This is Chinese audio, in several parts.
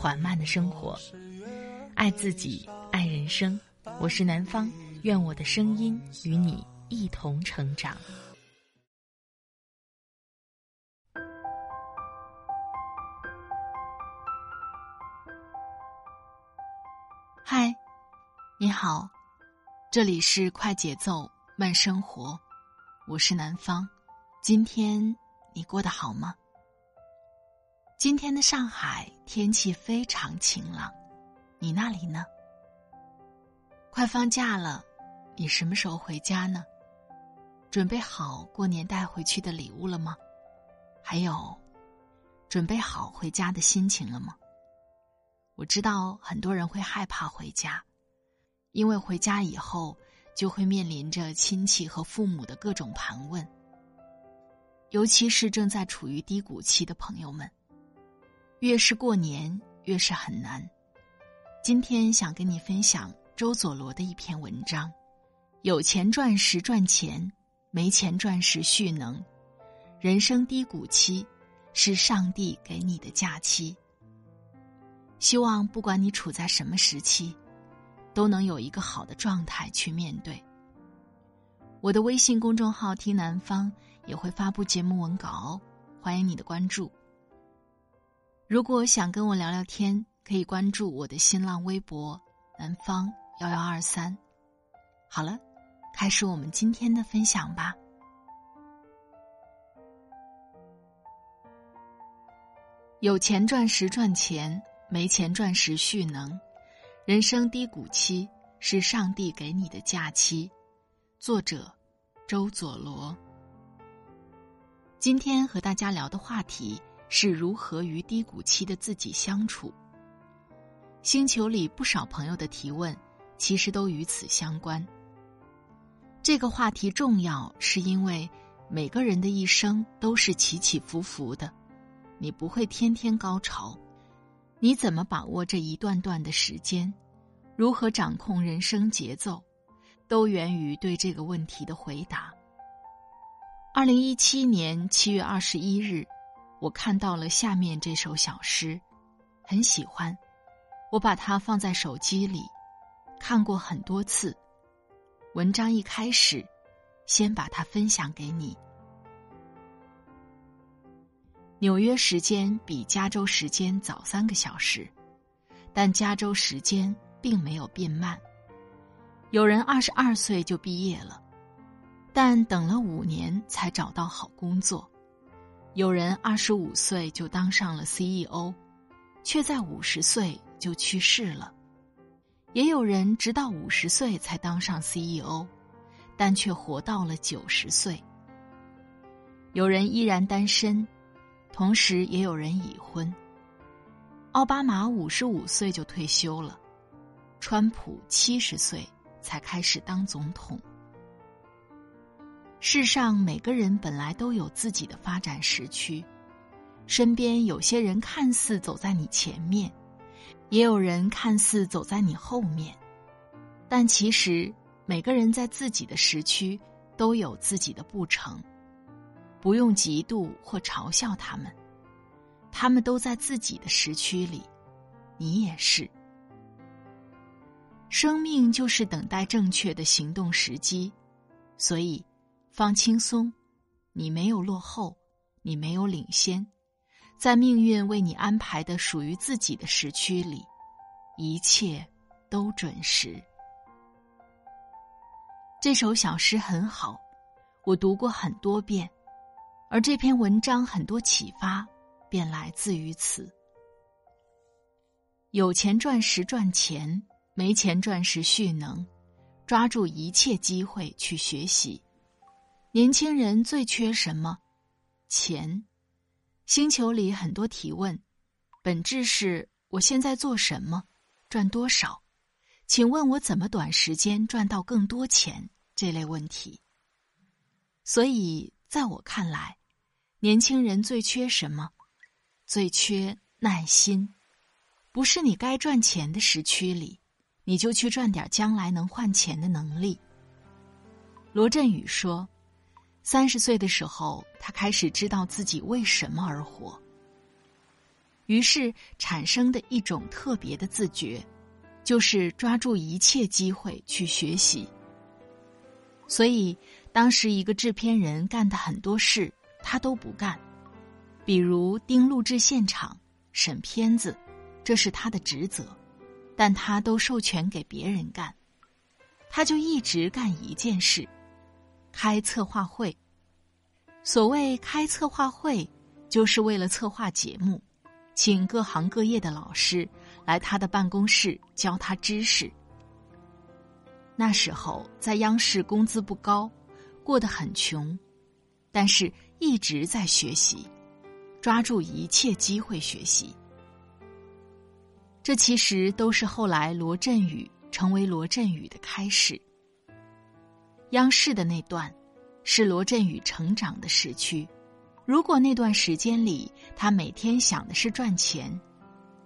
缓慢的生活，爱自己，爱人生。我是南方，愿我的声音与你一同成长。嗨，你好，这里是快节奏慢生活，我是南方。今天你过得好吗？今天的上海天气非常晴朗，你那里呢？快放假了，你什么时候回家呢？准备好过年带回去的礼物了吗？还有，准备好回家的心情了吗？我知道很多人会害怕回家，因为回家以后就会面临着亲戚和父母的各种盘问，尤其是正在处于低谷期的朋友们。越是过年，越是很难。今天想跟你分享周佐罗的一篇文章：有钱赚时赚钱，没钱赚时蓄能。人生低谷期是上帝给你的假期。希望不管你处在什么时期，都能有一个好的状态去面对。我的微信公众号“听南方”也会发布节目文稿哦，欢迎你的关注。如果想跟我聊聊天，可以关注我的新浪微博“南方幺幺二三”。好了，开始我们今天的分享吧。有钱赚时赚钱，没钱赚时蓄能。人生低谷期是上帝给你的假期。作者：周佐罗。今天和大家聊的话题。是如何与低谷期的自己相处？星球里不少朋友的提问，其实都与此相关。这个话题重要，是因为每个人的一生都是起起伏伏的，你不会天天高潮。你怎么把握这一段段的时间？如何掌控人生节奏？都源于对这个问题的回答。二零一七年七月二十一日。我看到了下面这首小诗，很喜欢，我把它放在手机里，看过很多次。文章一开始，先把它分享给你。纽约时间比加州时间早三个小时，但加州时间并没有变慢。有人二十二岁就毕业了，但等了五年才找到好工作。有人二十五岁就当上了 CEO，却在五十岁就去世了；也有人直到五十岁才当上 CEO，但却活到了九十岁。有人依然单身，同时也有人已婚。奥巴马五十五岁就退休了，川普七十岁才开始当总统。世上每个人本来都有自己的发展时区，身边有些人看似走在你前面，也有人看似走在你后面，但其实每个人在自己的时区都有自己的步程，不用嫉妒或嘲笑他们，他们都在自己的时区里，你也是。生命就是等待正确的行动时机，所以。放轻松，你没有落后，你没有领先，在命运为你安排的属于自己的时区里，一切都准时。这首小诗很好，我读过很多遍，而这篇文章很多启发便来自于此。有钱赚时赚钱，没钱赚时蓄能，抓住一切机会去学习。年轻人最缺什么？钱。星球里很多提问，本质是我现在做什么，赚多少？请问我怎么短时间赚到更多钱？这类问题。所以，在我看来，年轻人最缺什么？最缺耐心。不是你该赚钱的时区里，你就去赚点将来能换钱的能力。罗振宇说，三十岁的时候，他开始知道自己为什么而活。于是产生的一种特别的自觉，就是抓住一切机会去学习。所以，当时一个制片人干的很多事，他都不干，比如盯录制现场、审片子。这是他的职责，但他都授权给别人干，他就一直干一件事：开策划会。所谓开策划会，就是为了策划节目，请各行各业的老师来他的办公室教他知识。那时候在央视工资不高，过得很穷，但是一直在学习，抓住一切机会学习。这其实都是后来罗振宇成为罗振宇的开始。央视的那段，是罗振宇成长的时区。如果那段时间里他每天想的是赚钱，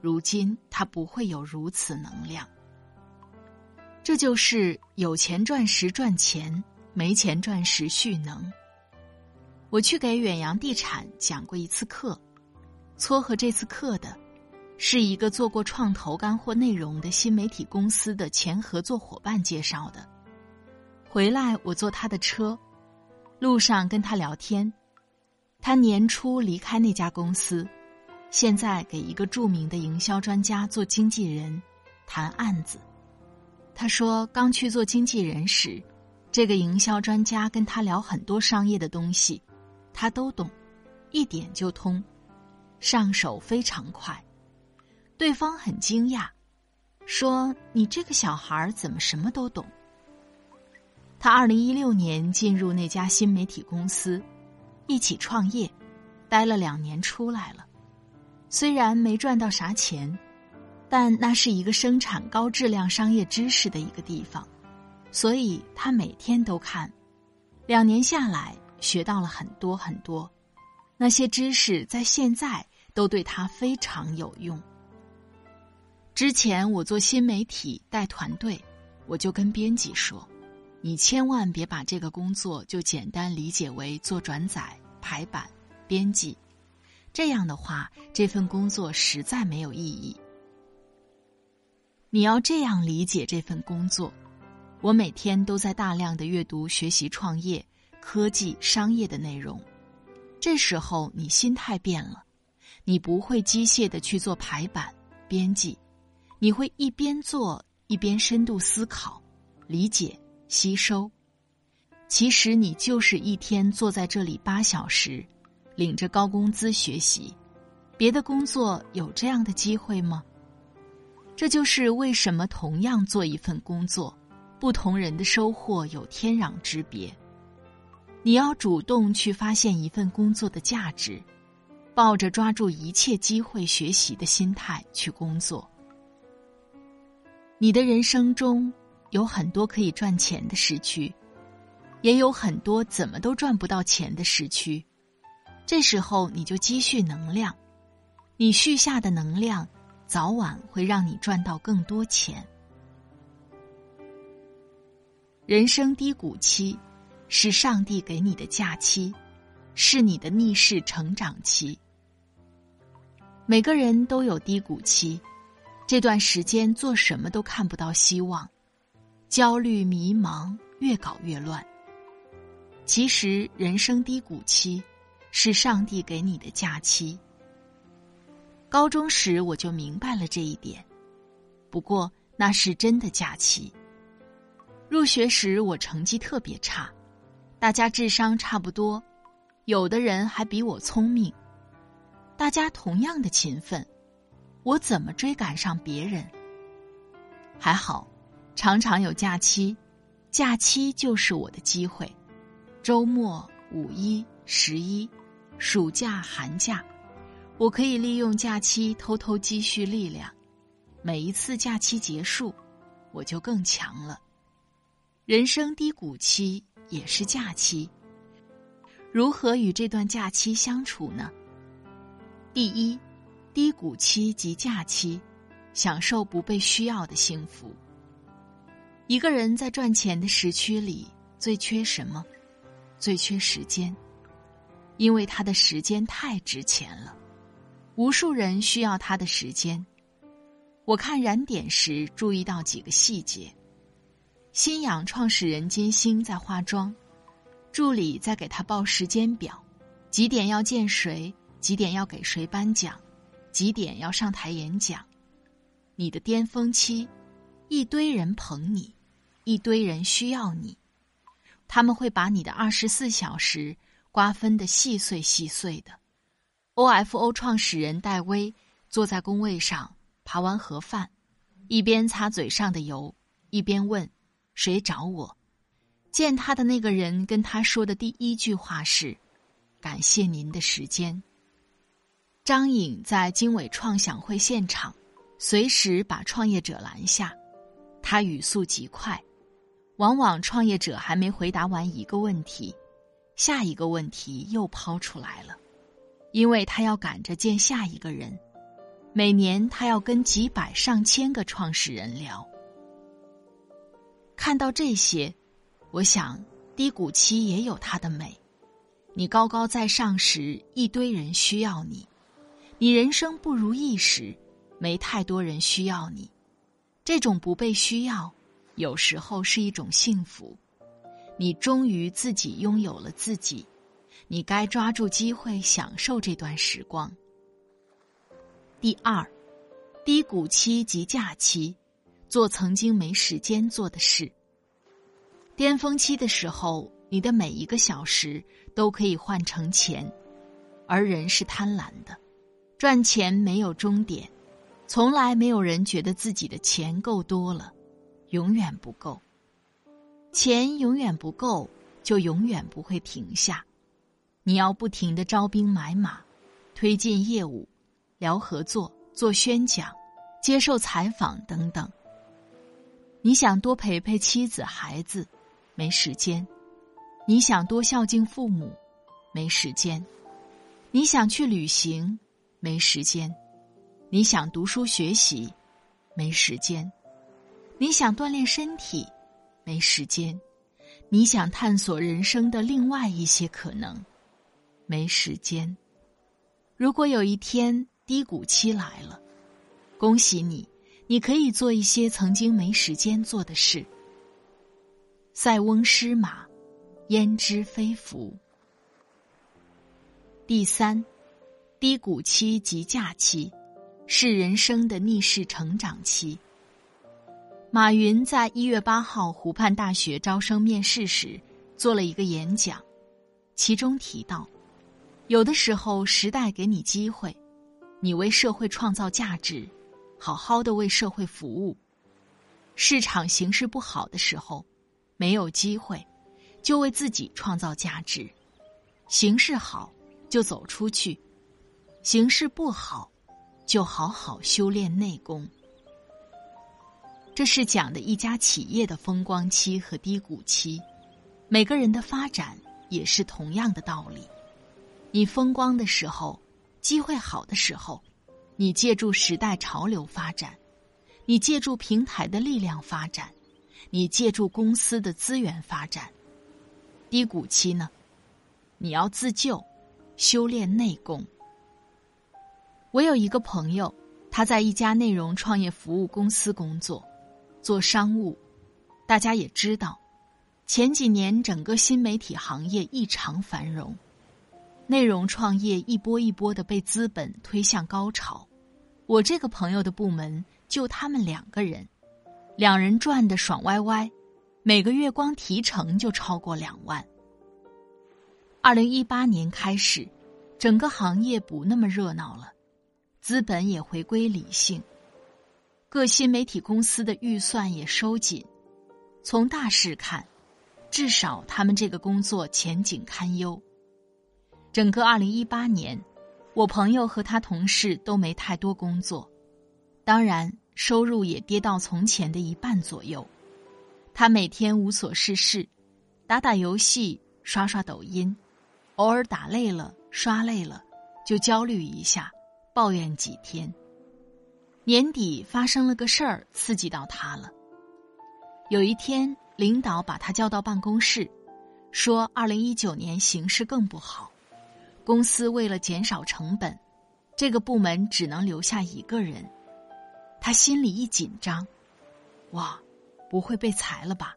如今他不会有如此能量。这就是有钱赚时赚钱，没钱赚时蓄能。我去给远洋地产讲过一次课，撮合这次课的。是一个做过创投干货内容的新媒体公司的前合作伙伴介绍的。回来我坐他的车，路上跟他聊天。他年初离开那家公司，现在给一个著名的营销专家做经纪人，谈案子。他说刚去做经纪人时，这个营销专家跟他聊很多商业的东西，他都懂，一点就通，上手非常快。对方很惊讶，说：“你这个小孩怎么什么都懂？”他二零一六年进入那家新媒体公司，一起创业，待了两年出来了。虽然没赚到啥钱，但那是一个生产高质量商业知识的一个地方，所以他每天都看。两年下来，学到了很多很多，那些知识在现在都对他非常有用。之前我做新媒体带团队，我就跟编辑说：“你千万别把这个工作就简单理解为做转载、排版、编辑，这样的话，这份工作实在没有意义。你要这样理解这份工作。我每天都在大量的阅读、学习创业、科技、商业的内容，这时候你心态变了，你不会机械的去做排版、编辑。”你会一边做一边深度思考、理解、吸收。其实你就是一天坐在这里八小时，领着高工资学习。别的工作有这样的机会吗？这就是为什么同样做一份工作，不同人的收获有天壤之别。你要主动去发现一份工作的价值，抱着抓住一切机会学习的心态去工作。你的人生中有很多可以赚钱的时区，也有很多怎么都赚不到钱的时区。这时候你就积蓄能量，你蓄下的能量，早晚会让你赚到更多钱。人生低谷期，是上帝给你的假期，是你的逆势成长期。每个人都有低谷期。这段时间做什么都看不到希望，焦虑迷茫，越搞越乱。其实人生低谷期，是上帝给你的假期。高中时我就明白了这一点，不过那是真的假期。入学时我成绩特别差，大家智商差不多，有的人还比我聪明，大家同样的勤奋。我怎么追赶上别人？还好，常常有假期，假期就是我的机会。周末、五一、十一、暑假、寒假，我可以利用假期偷偷积蓄力量，每一次假期结束，我就更强了。人生低谷期也是假期，如何与这段假期相处呢？第一，低谷期及假期，享受不被需要的幸福。一个人在赚钱的时区里最缺什么？最缺时间，因为他的时间太值钱了。无数人需要他的时间。我看燃点时注意到几个细节：新氧创始人金星在化妆，助理在给他报时间表，几点要见谁，几点要给谁颁奖，几点要上台演讲。你的巅峰期，一堆人捧你，一堆人需要你，他们会把你的二十四小时瓜分的细碎细碎的。OFO 创始人戴威坐在工位上扒完盒饭，一边擦嘴上的油，一边问：“谁找我？”见他的那个人跟他说的第一句话是：“感谢您的时间。”张颖在经纬创想会现场，随时把创业者拦下，他语速极快，往往创业者还没回答完一个问题，下一个问题又抛出来了。因为他要赶着见下一个人，每年他要跟几百上千个创始人聊。看到这些，我想低谷期也有它的美。你高高在上时，一堆人需要你；你人生不如意时，没太多人需要你。这种不被需要，有时候是一种幸福。你终于自己拥有了自己。你该抓住机会享受这段时光。第二，低谷期及假期，做曾经没时间做的事。巅峰期的时候，你的每一个小时都可以换成钱，而人是贪婪的，赚钱没有终点，从来没有人觉得自己的钱够多了，永远不够。钱永远不够，就永远不会停下。你要不停的招兵买马，推进业务，聊合作，做宣讲，接受采访等等。你想多陪陪妻子孩子，没时间；你想多孝敬父母，没时间；你想去旅行，没时间；你想读书学习，没时间；你想锻炼身体，没时间；你想探索人生的另外一些可能。没时间。如果有一天低谷期来了，恭喜你，你可以做一些曾经没时间做的事。塞翁失马，焉知非福。第三，低谷期及假期，是人生的逆势成长期。马云在一月八号湖畔大学招生面试时做了一个演讲，其中提到。有的时候，时代给你机会，你为社会创造价值，好好的为社会服务。市场形势不好的时候，没有机会，就为自己创造价值；形势好，就走出去；形势不好，就好好修炼内功。这是讲的一家企业的风光期和低谷期，每个人的发展也是同样的道理。你风光的时候，机会好的时候，你借助时代潮流发展，你借助平台的力量发展，你借助公司的资源发展。低谷期呢，你要自救，修炼内功。我有一个朋友，他在一家内容创业服务公司工作，做商务。大家也知道，前几年整个新媒体行业异常繁荣。内容创业一波一波的被资本推向高潮，我这个朋友的部门就他们两个人，两人赚的爽歪歪，每个月光提成就超过两万。二零一八年开始，整个行业不那么热闹了，资本也回归理性，各新媒体公司的预算也收紧。从大势看，至少他们这个工作前景堪忧。整个二零一八年，我朋友和他同事都没太多工作，当然收入也跌到从前的一半左右。他每天无所事事，打打游戏，刷刷抖音，偶尔打累了、刷累了，就焦虑一下，抱怨几天。年底发生了个事儿，刺激到他了。有一天，领导把他叫到办公室，说：“二零一九年形势更不好。”公司为了减少成本，这个部门只能留下一个人。他心里一紧张，哇，不会被裁了吧？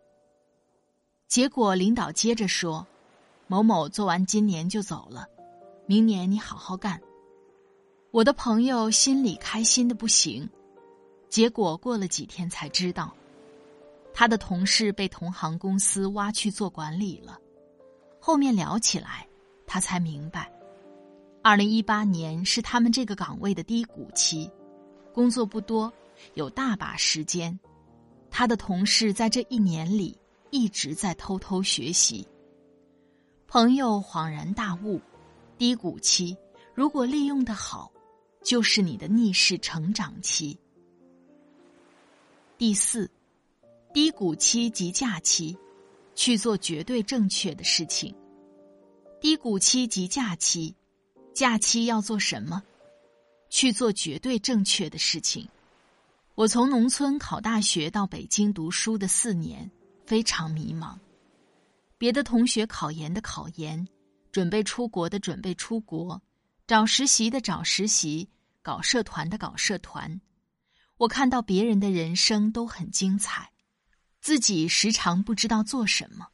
结果领导接着说：“某某做完今年就走了，明年你好好干。”我的朋友心里开心的不行。结果过了几天才知道，他的同事被同行公司挖去做管理了。后面聊起来，他才明白。二零一八年是他们这个岗位的低谷期，工作不多，有大把时间。他的同事在这一年里一直在偷偷学习。朋友恍然大悟：低谷期如果利用的好，就是你的逆势成长期。第四，低谷期及假期，去做绝对正确的事情。低谷期及假期。假期要做什么？去做绝对正确的事情。我从农村考大学到北京读书的四年，非常迷茫。别的同学考研的考研，准备出国的准备出国，找实习的找实习，搞社团的搞社团。我看到别人的人生都很精彩，自己时常不知道做什么。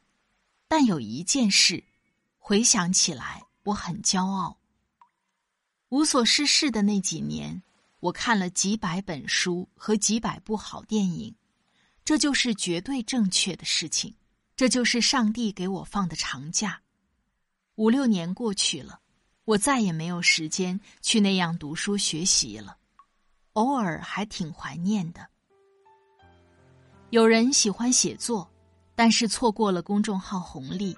但有一件事，回想起来我很骄傲。无所事事的那几年，我看了几百本书和几百部好电影，这就是绝对正确的事情，这就是上帝给我放的长假。五六年过去了，我再也没有时间去那样读书学习了，偶尔还挺怀念的。有人喜欢写作，但是错过了公众号红利，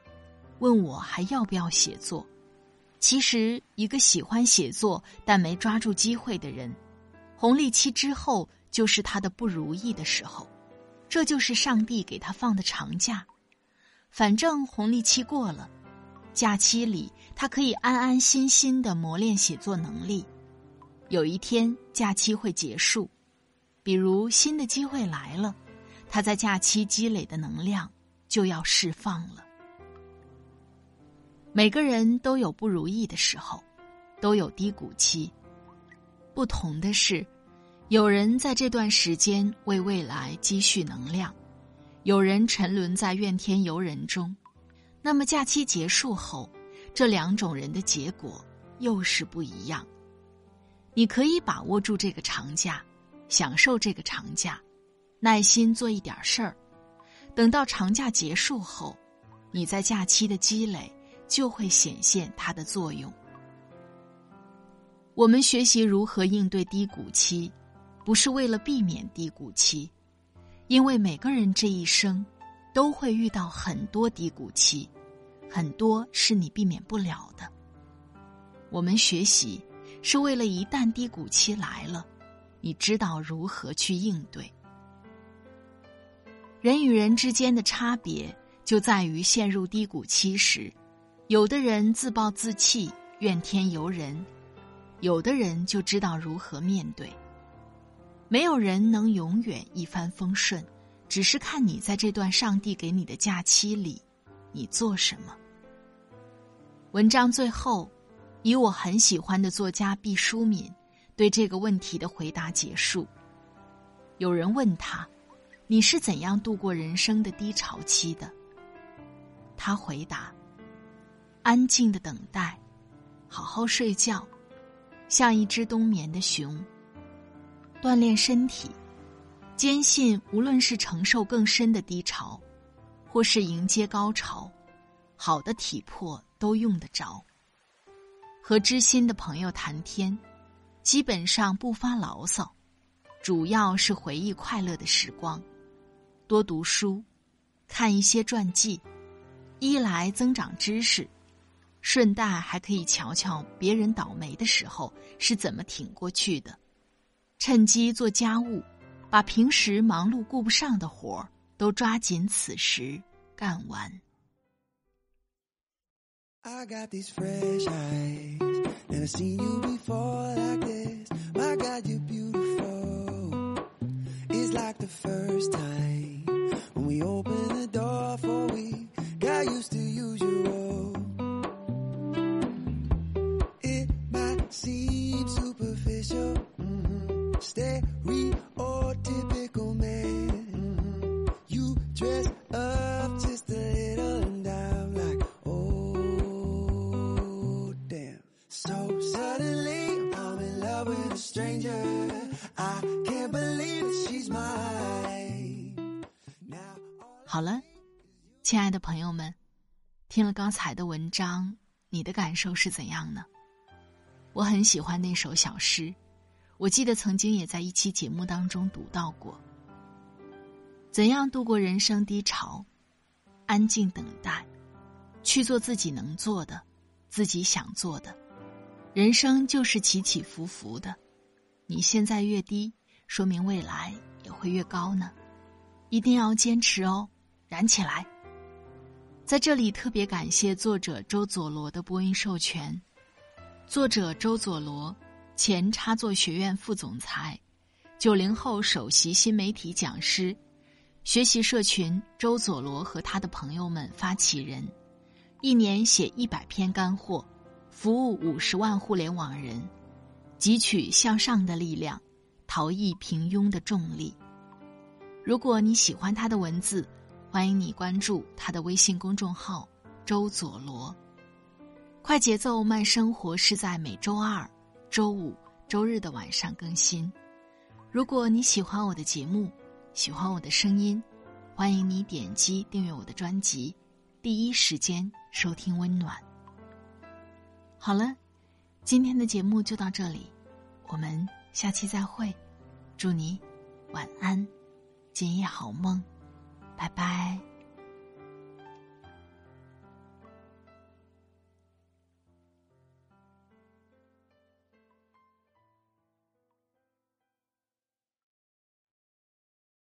问我还要不要写作。其实，一个喜欢写作但没抓住机会的人，红利期之后就是他的不如意的时候。这就是上帝给他放的长假。反正红利期过了，假期里他可以安安心心的磨练写作能力。有一天假期会结束，比如新的机会来了，他在假期积累的能量就要释放了。每个人都有不如意的时候，都有低谷期。不同的是，有人在这段时间为未来积蓄能量，有人沉沦在怨天尤人中。那么假期结束后，这两种人的结果又是不一样。你可以把握住这个长假，享受这个长假，耐心做一点事儿。等到长假结束后，你在假期的积累。就会显现它的作用。我们学习如何应对低谷期，不是为了避免低谷期，因为每个人这一生都会遇到很多低谷期，很多是你避免不了的。我们学习是为了一旦低谷期来了，你知道如何去应对。人与人之间的差别就在于陷入低谷期时。有的人自暴自弃、怨天尤人，有的人就知道如何面对。没有人能永远一帆风顺，只是看你在这段上帝给你的假期里，你做什么。文章最后，以我很喜欢的作家毕淑敏对这个问题的回答结束。有人问他：“你是怎样度过人生的低潮期的？”他回答。安静的等待，好好睡觉，像一只冬眠的熊。锻炼身体，坚信无论是承受更深的低潮，或是迎接高潮，好的体魄都用得着。和知心的朋友谈天，基本上不发牢骚，主要是回忆快乐的时光。多读书，看一些传记，一来增长知识。顺带还可以瞧瞧别人倒霉的时候是怎么挺过去的，趁机做家务，把平时忙碌顾不上的活儿都抓紧此时干完。I got these fresh eyes. Never seen you before like this. My God, you're beautiful. It's like the first time when we opened the door for we got used to usual. It might seem 听了刚才的文章，你的感受是怎样呢？我很喜欢那首小诗，我记得曾经也在一期节目当中读到过。怎样度过人生低潮？安静等待，去做自己能做的，自己想做的。人生就是起起伏伏的，你现在越低，说明未来也会越高呢。一定要坚持哦，燃起来！在这里特别感谢作者周佐罗的播音授权。作者周佐罗，前插座学院副总裁，九零后首席新媒体讲师，学习社群周佐罗和他的朋友们发起人，一年写一百篇干货，服务五十万互联网人，汲取向上的力量，逃逸平庸的重力。如果你喜欢他的文字，欢迎你关注他的微信公众号“周佐罗”。快节奏慢生活是在每周二、周五、周日的晚上更新。如果你喜欢我的节目，喜欢我的声音，欢迎你点击订阅我的专辑，第一时间收听温暖。好了，今天的节目就到这里，我们下期再会。祝你晚安，今夜好梦，拜拜。